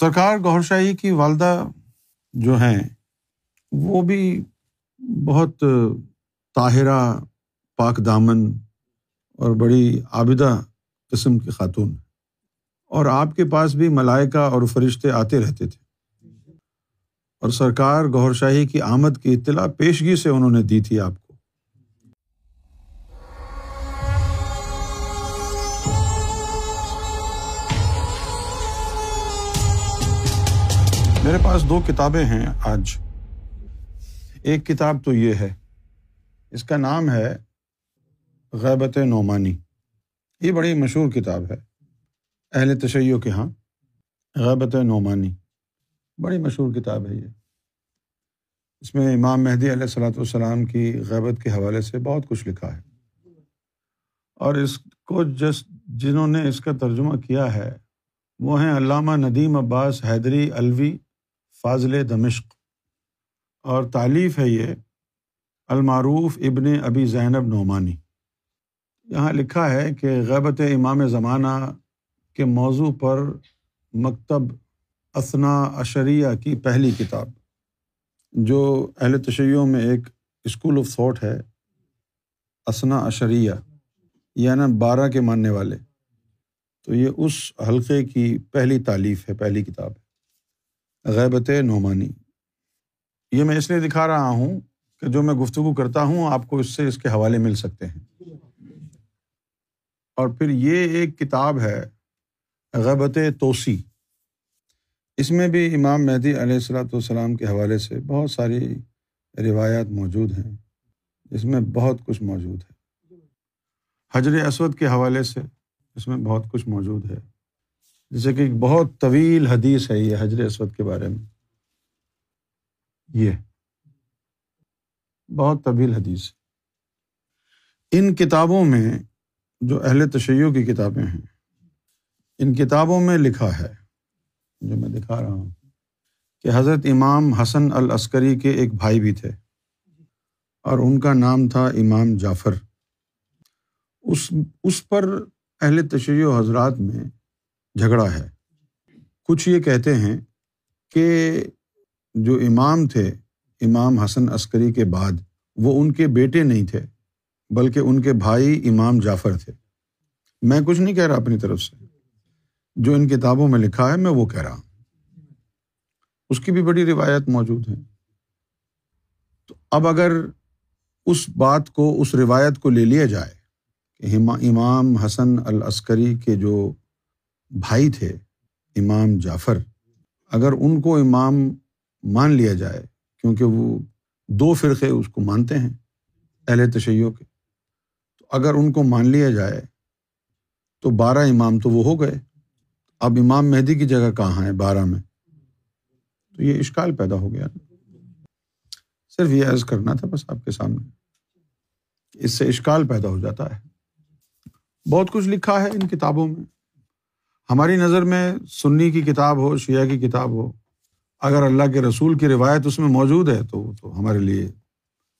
سرکار گور شاہی کی والدہ جو ہیں، وہ بھی بہت طاہرہ، پاک دامن اور بڑی عابدہ قسم کی خاتون اور آپ کے پاس بھی ملائکہ اور فرشتے آتے رہتے تھے۔ اور سرکار گور شاہی کی آمد کی اطلاع پیشگی سے انہوں نے دی تھی آپ کو۔ میرے پاس دو کتابیں ہیں آج۔ ایک کتاب تو یہ ہے، اس کا نام ہے غیبت نعمانی۔ یہ بڑی مشہور کتاب ہے۔ اہل تشیع کے یہاں غیبت نعمانی۔ بڑی مشہور کتاب ہے یہ۔ اس میں امام مہدی علیہ السلاۃ والسلام کی غیبت کے حوالے سے بہت کچھ لکھا ہے۔ اور اس کو جس، جنہوں نے اس کا ترجمہ کیا ہے، وہ ہیں علامہ ندیم عباس حیدری الوی۔ فاضل دمشق۔ اور تعلیف ہے یہ المعروف ابن ابی زینب نعمانی۔ یہاں لکھا ہے کہ غیبت امام زمانہ کے موضوع پر مکتب اسنا اشریہ کی پہلی کتاب، جو اہل تشیعوں میں ایک اسکول آف تھاٹ ہے اسنا اشریہ یعنی بارہ کے ماننے والے۔ تو یہ اس حلقے کی پہلی تعلیف ہے، پہلی کتاب ہے۔ غیبت نعمانی۔ یہ میں اس لیے دکھا رہا ہوں کہ جو میں گفتگو کرتا ہوں، آپ کو اس سے اس کے حوالے مل سکتے ہیں۔ اور پھر یہ ایک کتاب ہے، غیبت توسی۔ اس میں بھی امام مہدی علیہ السلاۃ والسلام کے حوالے سے بہت ساری روایات موجود ہیں۔ اس میں بہت کچھ موجود ہے۔ حجر اسود کے حوالے سے اس میں بہت کچھ موجود ہے۔ جیسے کہ بہت طویل حدیث ہے یہ حضر اسود کے بارے میں۔ یہ بہت طویل حدیث ان کتابوں میں جو اہل تشیع کی کتابیں ہیں، ان کتابوں میں لکھا ہے، جو میں دکھا رہا ہوں، کہ حضرت امام حسن العسکری کے ایک بھائی بھی تھے۔ اور ان کا نام تھا امام جعفر۔ اس اس پر اہل تشیع حضرات میں جھگڑا ہے۔ کچھ یہ کہتے ہیں کہ جو امام تھے، امام حسن عسکری کے بعد، وہ ان کے بیٹے نہیں تھے، بلکہ ان کے بھائی امام جعفر تھے۔ میں کچھ نہیں کہہ رہا اپنی طرف سے۔ جو ان کتابوں میں لکھا ہے، میں وہ کہہ رہا ہوں۔ اس کی بھی بڑی روایت موجود ہے۔ تو اب اگر اس بات کو، اس روایت کو لے لیا جائے کہ امام حسن العسکری کے جو بھائی تھے، امام جعفر۔ اگر ان کو امام مان لیا جائے، کیونکہ وہ دو فرقے اس کو مانتے ہیں، اہل تشیعوں کے۔ تو اگر ان کو مان لیا جائے، تو بارہ امام تو وہ ہو گئے۔ اب امام مہدی کی جگہ کہاں ہے بارہ میں؟ تو یہ اشکال پیدا ہو گیا۔ صرف یہ عرض کرنا تھا بس آپ کے سامنے۔ اس سے اشکال پیدا ہو جاتا ہے۔ بہت کچھ لکھا ہے ان کتابوں میں۔ ہماری نظر میں سنی کی کتاب ہو، شیعہ کی کتاب ہو، اگر اللہ کے رسول کی روایت اس میں موجود ہے تو وہ تو ہمارے لیے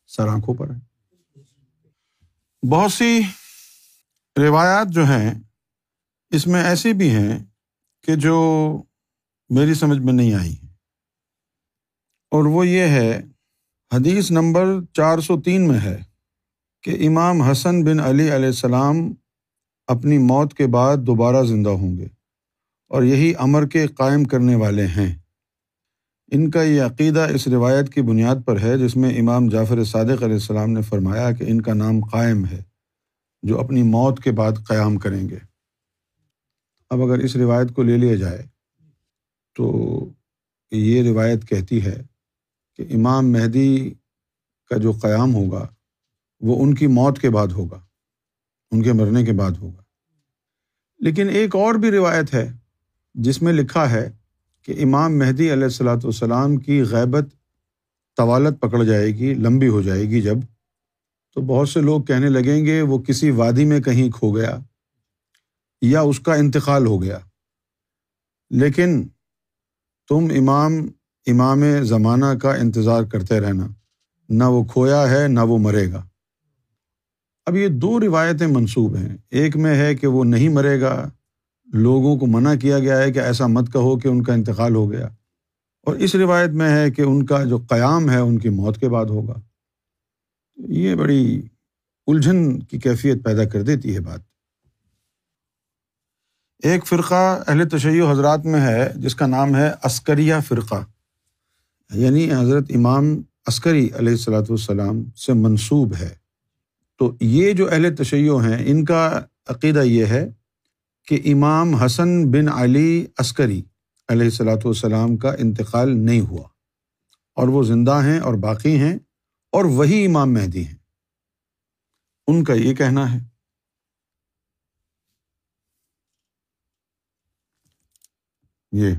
سر آنکھوں پر ہے۔ بہت سی روایات جو ہیں، اس میں ایسی بھی ہیں کہ جو میری سمجھ میں نہیں آئی ہیں۔ اور وہ یہ ہے، حدیث نمبر چار سو تین میں ہے کہ امام حسن بن علی علیہ السلام اپنی موت کے بعد دوبارہ زندہ ہوں گے۔ اور یہی امر کے قائم کرنے والے ہیں۔ ان کا یہ عقیدہ اس روایت کی بنیاد پر ہے جس میں امام جعفر صادق علیہ السلام نے فرمایا کہ ان کا نام قائم ہے، جو اپنی موت کے بعد قیام کریں گے۔ اب اگر اس روایت کو لے لیا جائے تو یہ روایت کہتی ہے کہ امام مہدی کا جو قیام ہوگا، وہ ان کی موت کے بعد ہوگا، ان کے مرنے کے بعد ہوگا۔ لیکن ایک اور بھی روایت ہے جس میں لکھا ہے کہ امام مہدی علیہ السلاۃ والسلام کی غیبت طوالت پکڑ جائے گی، لمبی ہو جائے گی جب۔ تو بہت سے لوگ کہنے لگیں گے، وہ کسی وادی میں کہیں کھو گیا یا اس کا انتقال ہو گیا۔ لیکن تم امام امام زمانہ کا انتظار کرتے رہنا۔ نہ وہ کھویا ہے، نہ وہ مرے گا۔ اب یہ دو روایتیں منسوب ہیں۔ ایک میں ہے کہ وہ نہیں مرے گا لوگوں کو منع کیا گیا ہے کہ ایسا مت کہو کہ ان کا انتقال ہو گیا۔ اور اس روایت میں ہے کہ ان کا جو قیام ہے ان کی موت کے بعد ہوگا۔ یہ بڑی الجھن کی کیفیت پیدا کر دیتی ہے بات۔ ایک فرقہ اہل تشیع حضرات میں ہے جس کا نام ہے عسکریہ فرقہ۔ یعنی حضرت امام عسکری علیہ الصلاۃ والسلام سے منسوب ہے۔ تو یہ جو اہل تشیع ہیں ان کا عقیدہ یہ ہے کہ امام حسن بن علی عسکری علیہ الصلاۃ والسلام کا انتقال نہیں ہوا۔ اور وہ زندہ ہیں اور باقی ہیں اور وہی امام مہدی ہیں۔ ان کا یہ کہنا ہے۔ یہ۔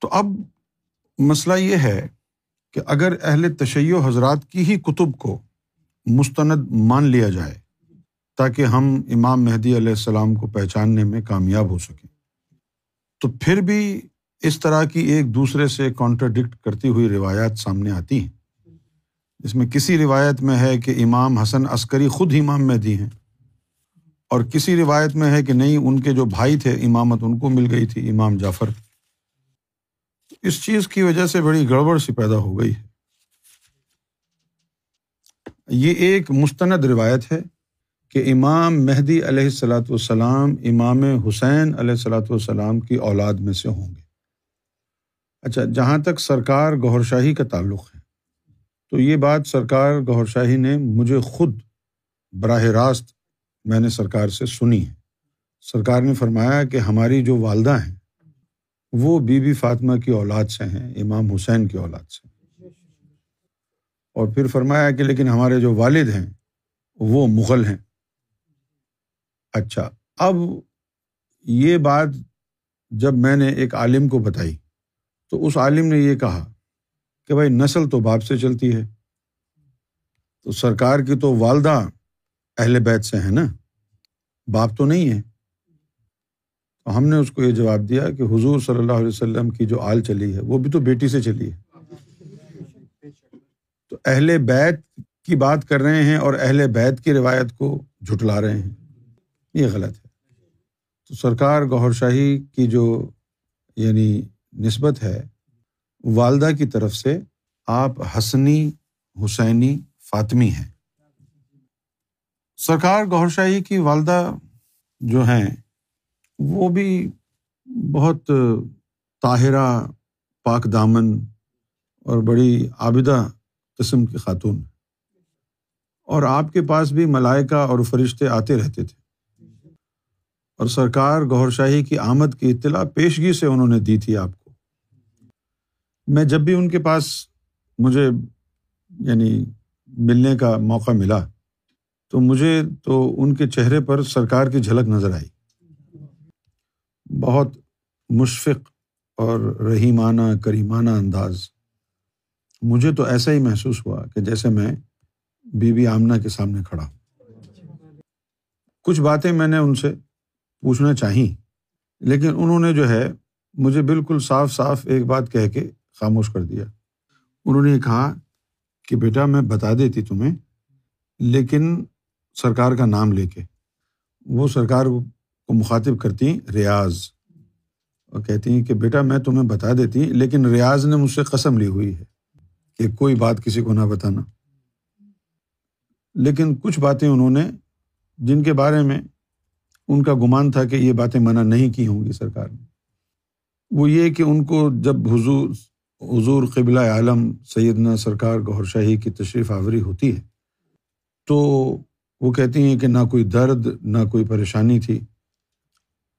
تو اب مسئلہ یہ ہے کہ اگر اہل تشیع حضرات کی ہی کتب کو مستند مان لیا جائے تاکہ ہم امام مہدی علیہ السلام کو پہچاننے میں کامیاب ہو سکیں۔ تو پھر بھی اس طرح کی ایک دوسرے سے کانٹراڈکٹ کرتی ہوئی روایات سامنے آتی ہیں۔ جس میں کسی روایت میں ہے کہ امام حسن عسکری خود امام مہدی ہیں اور کسی روایت میں ہے کہ نہیں، ان کے جو بھائی تھے، امامت ان کو مل گئی تھی، امام جعفر۔ اس چیز کی وجہ سے بڑی گڑبڑ سی پیدا ہو گئی ہے۔ یہ ایک مستند روایت ہے۔ کہ امام مہدی علیہ السلاۃ والسلام، امام حسین علیہ السلاۃ والسلام کی اولاد میں سے ہوں گے۔ اچھا جہاں تک سرکار گور شاہی کا تعلق ہے، تو یہ بات سرکار گور شاہی نے مجھے خود براہ راست میں نے سرکار سے سنی ہے۔ سرکار نے فرمایا کہ ہماری جو والدہ ہیں، وہ بی بی فاطمہ کی اولاد سے ہیں، امام حسین کی اولاد سے۔ اور پھر فرمایا کہ لیکن ہمارے جو والد ہیں، وہ مغل ہیں۔ اچھا اب یہ بات جب میں نے ایک عالم کو بتائی، تو اس عالم نے یہ کہا کہ بھائی، نسل تو باپ سے چلتی ہے، تو سرکار کی تو والدہ اہل بیت سے ہے نا؟ باپ تو نہیں ہے۔ تو ہم نے اس کو یہ جواب دیا کہ حضور صلی اللہ علیہ وسلم کی جو آل چلی ہے، وہ بھی تو بیٹی سے چلی ہے۔ تو اہل بیت کی بات کر رہے ہیں اور اہل بیت کی روایت کو جھٹلا رہے ہیں۔ یہ غلط ہے۔ تو سرکار گور شاہی کی جو یعنی نسبت ہے، والدہ کی طرف سے آپ حسنی، حسینی، فاطمی ہیں۔ سرکار گور شاہی کی والدہ جو ہیں، وہ بھی بہت طاہرہ، پاک دامن اور بڑی عابدہ قسم کی خاتون۔ اور آپ کے پاس بھی ملائکہ اور فرشتے آتے رہتے تھے۔ اور سرکار گور شاہی کی آمد کی اطلاع پیشگی سے انہوں نے دی تھی آپ کو۔ میں جب بھی ان کے پاس مجھے یعنی ملنے کا موقع ملا، تو مجھے تو ان کے چہرے پر سرکار کی جھلک نظر آئی۔ بہت مشفق اور رحیمانہ، کریمانہ انداز۔ مجھے تو ایسا ہی محسوس ہوا کہ جیسے میں بی بی آمنہ کے سامنے کھڑا ہوں۔ کچھ باتیں میں نے ان سے پوچھنا چاہی۔ لیکن انہوں نے جو ہے مجھے بالکل صاف صاف ایک بات کہہ کے خاموش کر دیا۔ انہوں نے کہا کہ بیٹا میں بتا دیتی تمہیں، لیکن سرکار کا نام لے کے۔ وہ سرکار کو مخاطب کرتی ریاض۔ اور کہتی ہیں کہ بیٹا میں تمہیں بتا دیتی، لیکن ریاض نے مجھ سے قسم لی ہوئی ہے کہ کوئی بات کسی کو نہ بتانا۔ لیکن کچھ باتیں انہوں نے جن کے بارے میں ان کا گمان تھا کہ یہ باتیں منع نہیں کی ہوں گی سرکار نے۔ وہ یہ کہ ان کو جب حضور حضور قبلہ عالم سیدنا سرکار گور شاہی کی تشریف آوری ہوتی ہے، تو وہ کہتی ہیں کہ نہ کوئی درد، نہ کوئی پریشانی تھی۔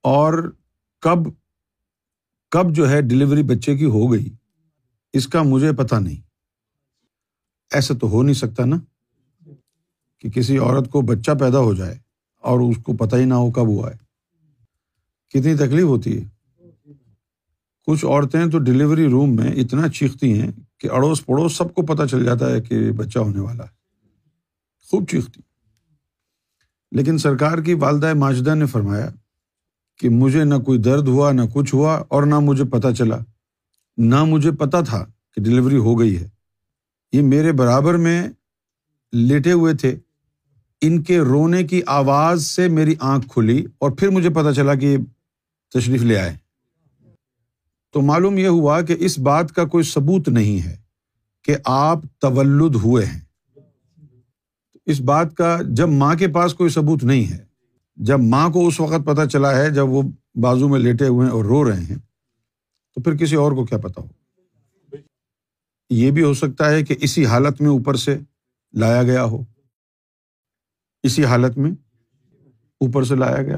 اور کب کب جو ہے ڈلیوری بچے کی ہو گئی، اس کا مجھے پتہ نہیں۔ ایسا تو ہو نہیں سکتا نا کہ کسی عورت کو بچہ پیدا ہو جائے۔ اور اس کو پتہ ہی نہ ہو کب ہوا ہے۔ کتنی تکلیف ہوتی ہے۔ کچھ عورتیں تو ڈلیوری روم میں اتنا چیختی ہیں کہ اڑوس پڑوس سب کو پتہ چل جاتا ہے کہ بچہ ہونے والا ہے۔ خوب چیختی۔ لیکن سرکار کی والدہ ماجدہ نے فرمایا کہ مجھے نہ کوئی درد ہوا، نہ کچھ ہوا اور نہ مجھے پتہ چلا۔ نہ مجھے پتہ تھا کہ ڈلیوری ہو گئی ہے۔ یہ میرے برابر میں لیٹے ہوئے تھے۔ ان کے رونے کی آواز سے میری آنکھ کھلی اور پھر مجھے پتا چلا کہ تشریف لے آئے۔ تو معلوم یہ ہوا کہ اس بات کا کوئی ثبوت نہیں ہے کہ آپ تولد ہوئے ہیں۔ اس بات کا جب ماں کے پاس کوئی ثبوت نہیں ہے، جب ماں کو اس وقت پتہ چلا ہے جب وہ بازو میں لیٹے ہوئے ہیں اور رو رہے ہیں، تو پھر کسی اور کو کیا پتا ہو؟ یہ بھی ہو سکتا ہے کہ اسی حالت میں اوپر سے لایا گیا ہو۔ اسی حالت میں اوپر سے لایا گیا۔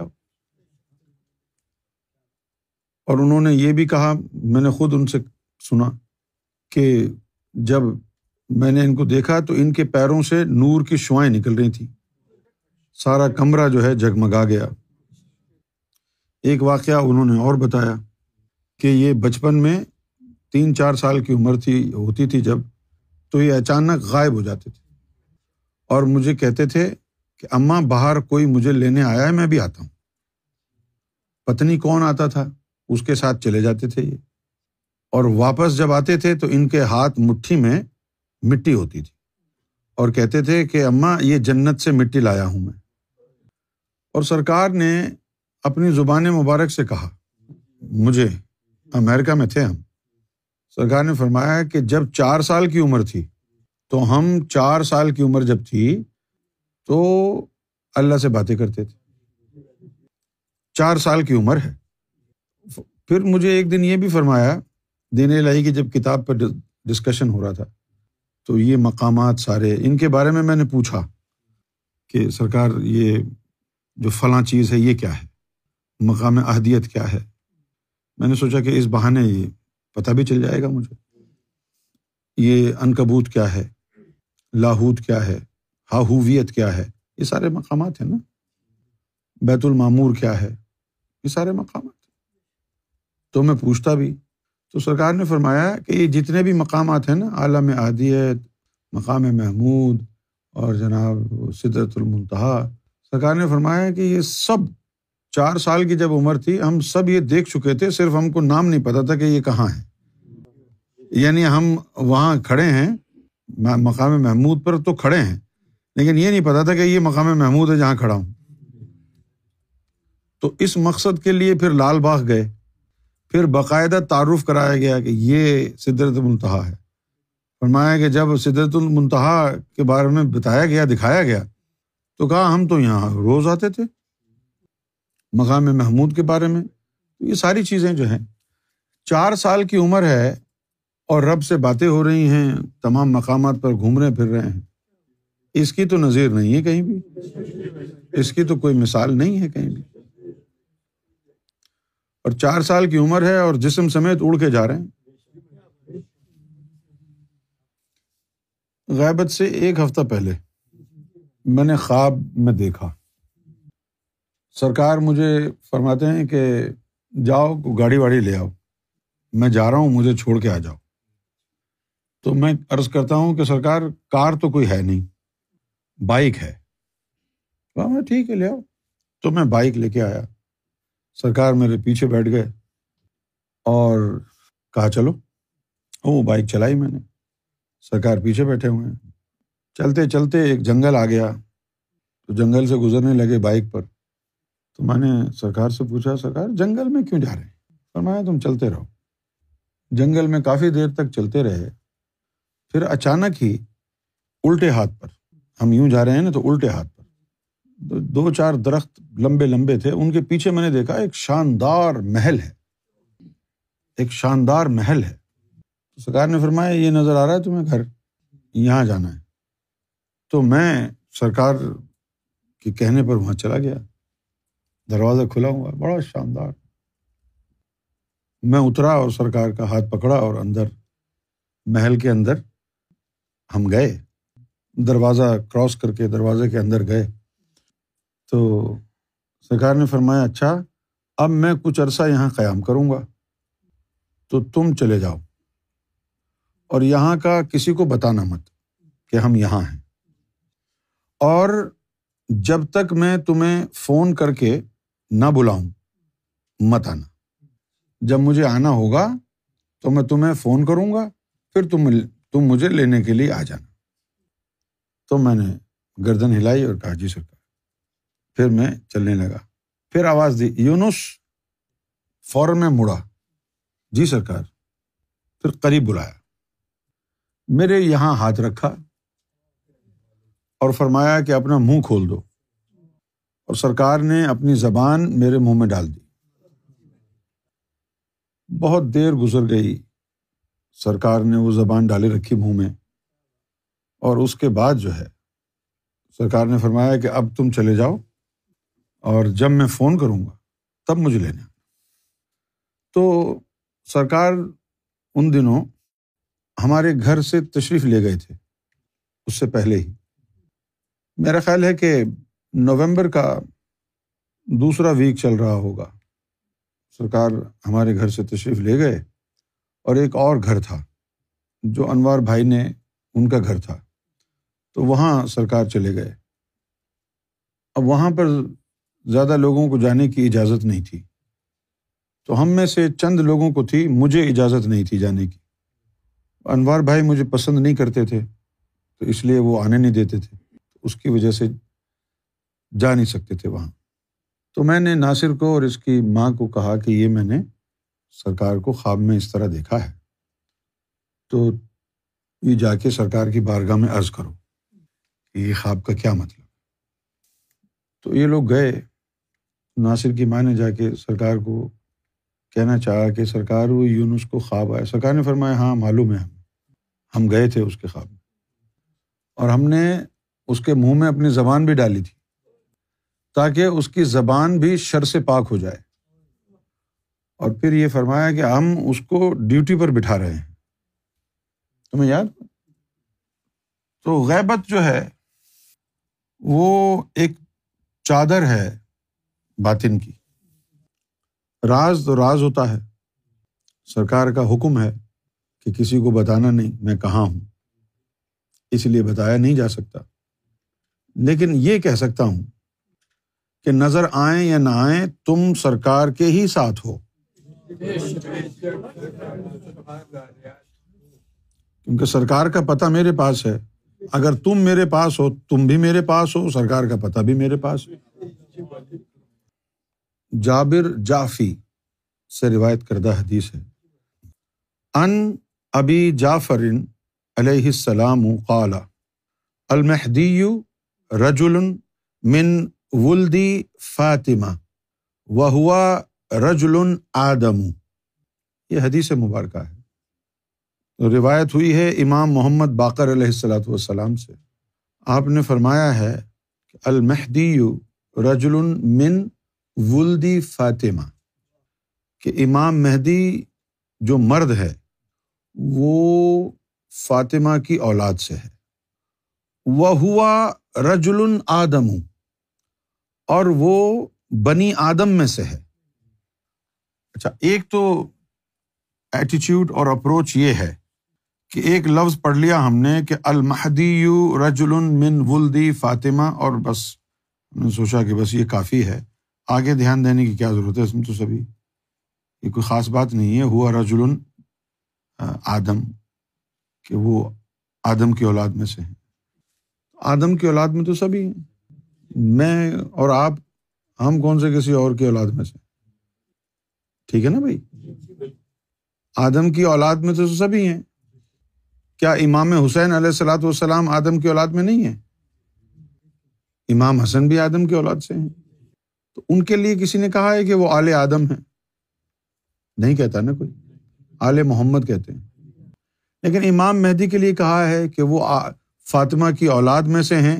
اور انہوں نے یہ بھی کہا، میں نے خود ان سے سنا کہ جب میں نے ان کو دیکھا تو ان کے پیروں سے نور کی شوائیں نکل رہی تھیں۔ سارا کمرہ جو ہے جگمگا گیا۔ ایک واقعہ انہوں نے اور بتایا کہ یہ بچپن میں تین چار سال کی عمر تھی، ہوتی تھی جب تو یہ اچانک غائب ہو جاتے تھے۔ اور مجھے کہتے تھے کہ اماں باہر کوئی مجھے لینے آیا ہے، میں بھی آتا ہوں۔ پتنی کون آتا تھا؟ اس کے ساتھ چلے جاتے تھے یہ۔ اور واپس جب آتے تھے تو ان کے ہاتھ مٹھی میں مٹی ہوتی تھی۔ اور کہتے تھے کہ اماں یہ جنت سے مٹی لایا ہوں میں۔ اور سرکار نے اپنی زبان مبارک سے کہا، مجھے امیرکا میں تھے ہم۔ سرکار نے فرمایا کہ جب چار سال کی عمر تھی، تو ہم چار سال کی عمر جب تھی تو اللہ سے باتیں کرتے تھے۔ چار سال کی عمر ہے۔ پھر مجھے ایک دن یہ بھی فرمایا، دین لائی کی جب کتاب پر ڈسکشن ہو رہا تھا، تو یہ مقامات سارے، ان کے بارے میں میں نے پوچھا کہ سرکار، یہ جو فلاں چیز ہے، یہ کیا ہے؟ مقام اہدیت کیا ہے؟ میں نے سوچا کہ اس بہانے یہ پتہ بھی چل جائے گا مجھے۔ یہ انکبوت کیا ہے؟ لاہوت کیا ہے؟ ہاہویت کیا ہے؟ یہ سارے مقامات ہیں نا۔ بیت المامور کیا ہے؟ یہ سارے مقامات تو میں پوچھتا بھی، تو سرکار نے فرمایا کہ یہ جتنے بھی مقامات ہیں نا، عالم عادیت، مقام محمود اور جناب سدرت المنتہا، سرکار نے فرمایا کہ یہ سب چار سال کی جب عمر تھی، ہم سب یہ دیکھ چکے تھے، صرف ہم کو نام نہیں پتا تھا کہ یہ کہاں ہے یعنی ہم وہاں کھڑے ہیں، مقام محمود پر تو کھڑے ہیں۔ لیکن یہ نہیں پتا تھا کہ یہ مقام محمود ہے جہاں کھڑا ہوں۔ تو اس مقصد کے لیے پھر لال باغ گئے۔ پھر باقاعدہ تعارف کرایا گیا کہ یہ سدرت المنتہا ہے۔ فرمایا کہ جب سدرت المنتہا کے بارے میں بتایا گیا، دکھایا گیا، تو کہا ہم تو یہاں روز آتے تھے مقام محمود کے بارے میں۔ یہ ساری چیزیں جو ہیں، چار سال کی عمر ہے اور رب سے باتیں ہو رہی ہیں، تمام مقامات پر گھوم رہے پھر رہے ہیں۔ اس کی تو نظیر نہیں ہے کہیں بھی۔ اس کی تو کوئی مثال نہیں ہے کہیں بھی۔ اور چار سال کی عمر ہے اور جسم سمیت اڑ کے جا رہے ہیں۔ غیبت سے ایک ہفتہ پہلے میں نے خواب میں دیکھا۔ سرکار مجھے فرماتے ہیں کہ جاؤ، گاڑی واڑی لے آؤ۔ میں جا رہا ہوں، مجھے چھوڑ کے آ جاؤ۔ تو میں عرض کرتا ہوں کہ سرکار، کار تو کوئی ہے نہیں۔ بائک ہے۔ ٹھیک ہے، لے آؤ۔ تو میں بائک لے کے آیا۔ سرکار میرے پیچھے بیٹھ گئے اور کہا، چلو۔ وہ بائک چلائی میں نے۔ سرکار پیچھے بیٹھے ہوئے ہیں۔ چلتے چلتے ایک جنگل آ گیا۔ تو جنگل سے گزرنے لگے بائک پر۔ تو میں نے سرکار سے پوچھا، سرکار، جنگل میں کیوں جا رہے ہیں؟ فرمایا، تم چلتے رہو۔ جنگل میں کافی دیر تک چلتے رہے۔ پھر اچانک ہی الٹے ہاتھ پر ہم یوں جا رہے ہیں نا تو الٹے ہاتھ پر۔ دو چار درخت لمبے لمبے تھے۔ ان کے پیچھے میں نے دیکھا ایک شاندار محل ہے۔ ایک شاندار محل ہے۔ تو سرکار نے فرمایا، یہ نظر آ رہا ہے تمہیں گھر۔ یہاں جانا ہے۔ تو میں سرکار کے کہنے پر وہاں چلا گیا۔ دروازہ کھلا ہوا، بڑا شاندار۔ میں اترا اور سرکار کا ہاتھ پکڑا اور اندر، محل کے اندر ہم گئے۔ دروازہ کراس کر کے دروازے کے اندر گئے۔ تو سرکار نے فرمایا اچھا اب میں کچھ عرصہ یہاں قیام کروں گا۔ تو تم چلے جاؤ۔ اور یہاں کا کسی کو بتانا مت کہ ہم یہاں ہیں۔ اور جب تک میں تمہیں فون کر کے نہ بلاؤں، مت آنا۔ جب مجھے آنا ہوگا تو میں تمہیں فون کروں گا، پھر تم تم مجھے لینے کے لیے آ جانا۔ تو میں نے گردن ہلائی اور کہا جی سرکار پھر میں چلنے لگا۔ پھر آواز دی، یونس، فوراً میں مڑا۔ جی سرکار۔ پھر قریب بلایا۔ میرے یہاں ہاتھ رکھا اور فرمایا کہ اپنا منہ کھول دو۔ اور سرکار نے اپنی زبان میرے منہ میں ڈال دی۔ بہت دیر گزر گئی۔ سرکار نے وہ زبان ڈالی رکھی منہ میں۔ اور اس کے بعد جو ہے، سرکار نے فرمایا کہ اب تم چلے جاؤ اور جب میں فون کروں گا، تب مجھے لینا تو سرکار ان دنوں ہمارے گھر سے تشریف لے گئے تھے، اس سے پہلے ہی۔ میرا خیال ہے کہ نومبر کا دوسرا ویک چل رہا ہوگا۔ سرکار ہمارے گھر سے تشریف لے گئے اور ایک اور گھر تھا، جو انوار بھائی نے، ان کا گھر تھا۔ تو وہاں سرکار چلے گئے۔ اب وہاں پر زیادہ لوگوں کو جانے کی اجازت نہیں تھی۔ تو ہم میں سے چند لوگوں کو تھی، مجھے اجازت نہیں تھی جانے کی۔ انوار بھائی مجھے پسند نہیں کرتے تھے، تو اس لیے وہ آنے نہیں دیتے تھے۔ اس کی وجہ سے جا نہیں سکتے تھے وہاں۔ تو میں نے ناصر کو اور اس کی ماں کو کہا کہ یہ میں نے سرکار کو خواب میں اس طرح دیکھا ہے۔ تو یہ جا کے سرکار کی بارگاہ میں عرض کرو۔ کہ یہ خواب کا کیا مطلب؟ تو یہ لوگ گئے، ناصر کی ماں نے جا کے سرکار کو کہنا چاہا کہ سرکار وہ یونس کو خواب آیا۔ سرکار نے فرمایا ہاں معلوم ہے ہم۔ ہم گئے تھے اس کے خواب میں۔ اور ہم نے اس کے منہ میں اپنی زبان بھی ڈالی تھی تاکہ اس کی زبان بھی شر سے پاک ہو جائے۔ اور پھر یہ فرمایا کہ ہم اس کو ڈیوٹی پر بٹھا رہے ہیں۔ تمہیں یاد؟ تو غیبت جو ہے وہ ایک چادر ہے باطن کی۔ راز تو راز ہوتا ہے۔ سرکار کا حکم ہے کہ کسی کو بتانا نہیں میں کہاں ہوں۔ اس لیے بتایا نہیں جا سکتا۔ لیکن یہ کہہ سکتا ہوں کہ نظر آئیں یا نہ آئیں، تم سرکار کے ہی ساتھ ہو۔ کیونکہ سرکار کا پتہ میرے پاس ہے۔ اگر تم میرے پاس ہو، تم بھی میرے پاس ہو، سرکار کا پتہ بھی میرے پاس جابر جافی سے روایت کردہ حدیث ہے۔ ان ابی جعفر علیہ السلام قال المحدی رجل من ولدی فاطمہ و ہوا رجل آدم۔ یہ حدیث مبارکہ ہے۔ روایت ہوئی ہے امام محمد باقر علیہ السلاۃ والسلام سے۔ آپ نے فرمایا ہے کہ المحدی رجل من ولدی فاطمہ۔ کہ امام مہدی جو مرد ہے، وہ فاطمہ کی اولاد سے ہے۔ وہ ہوا رجل آدم، اور وہ بنی آدم میں سے ہے۔ اچھا ایک تو ایٹیچیوڈ اور اپروچ یہ ہے کہ ایک لفظ پڑھ لیا ہم نے کہ المحدی رجل من ولدی فاطمہ اور بس ہم نے سوچا کہ بس یہ کافی ہے۔ آگے دھیان دینے کی کیا ضرورت ہے؟ اس میں تو سبھی یہ کوئی خاص بات نہیں ہے۔ ہوا رجل آدم، کہ وہ آدم کی اولاد میں سے ہیں۔ آدم کی اولاد میں تو سبھی ہیں۔ میں اور آپ، ہم کون سے کسی اور کی اولاد میں سے؟ ٹھیک ہے نا بھائی؟ آدم کی اولاد میں تو سبھی ہیں۔ کیا امام حسین علیہ السلاۃ والسلام آدم کی اولاد میں نہیں ہے؟ امام حسن بھی آدم کی اولاد سے ہیں۔ تو ان کے لیے کسی نے کہا ہے کہ وہ آل آدم ہے نہیں کہتا نا کوئی۔ آل محمد کہتے ہیں۔ لیکن امام مہدی کے لیے کہا ہے کہ وہ فاطمہ کی اولاد میں سے ہیں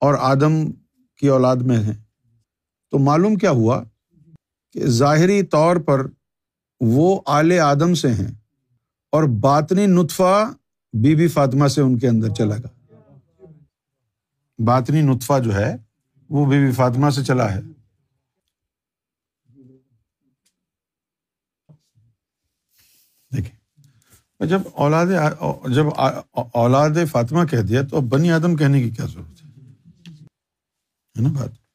اور آدم کی اولاد میں ہیں۔ تو معلوم کیا ہوا کہ ظاہری طور پر وہ آل آدم سے ہیں اور باطنی نطفہ بی بی فاطمہ سے ان کے اندر چلا گا۔ باطنی نطفہ جو ہے، وہ بی بی فاطمہ سے چلا ہے۔ دیکھیں۔ جب اولاد جب اولاد فاطمہ کہہ دیا تو اب بنی آدم کہنے کی کیا ضرورت ہے نا بات؟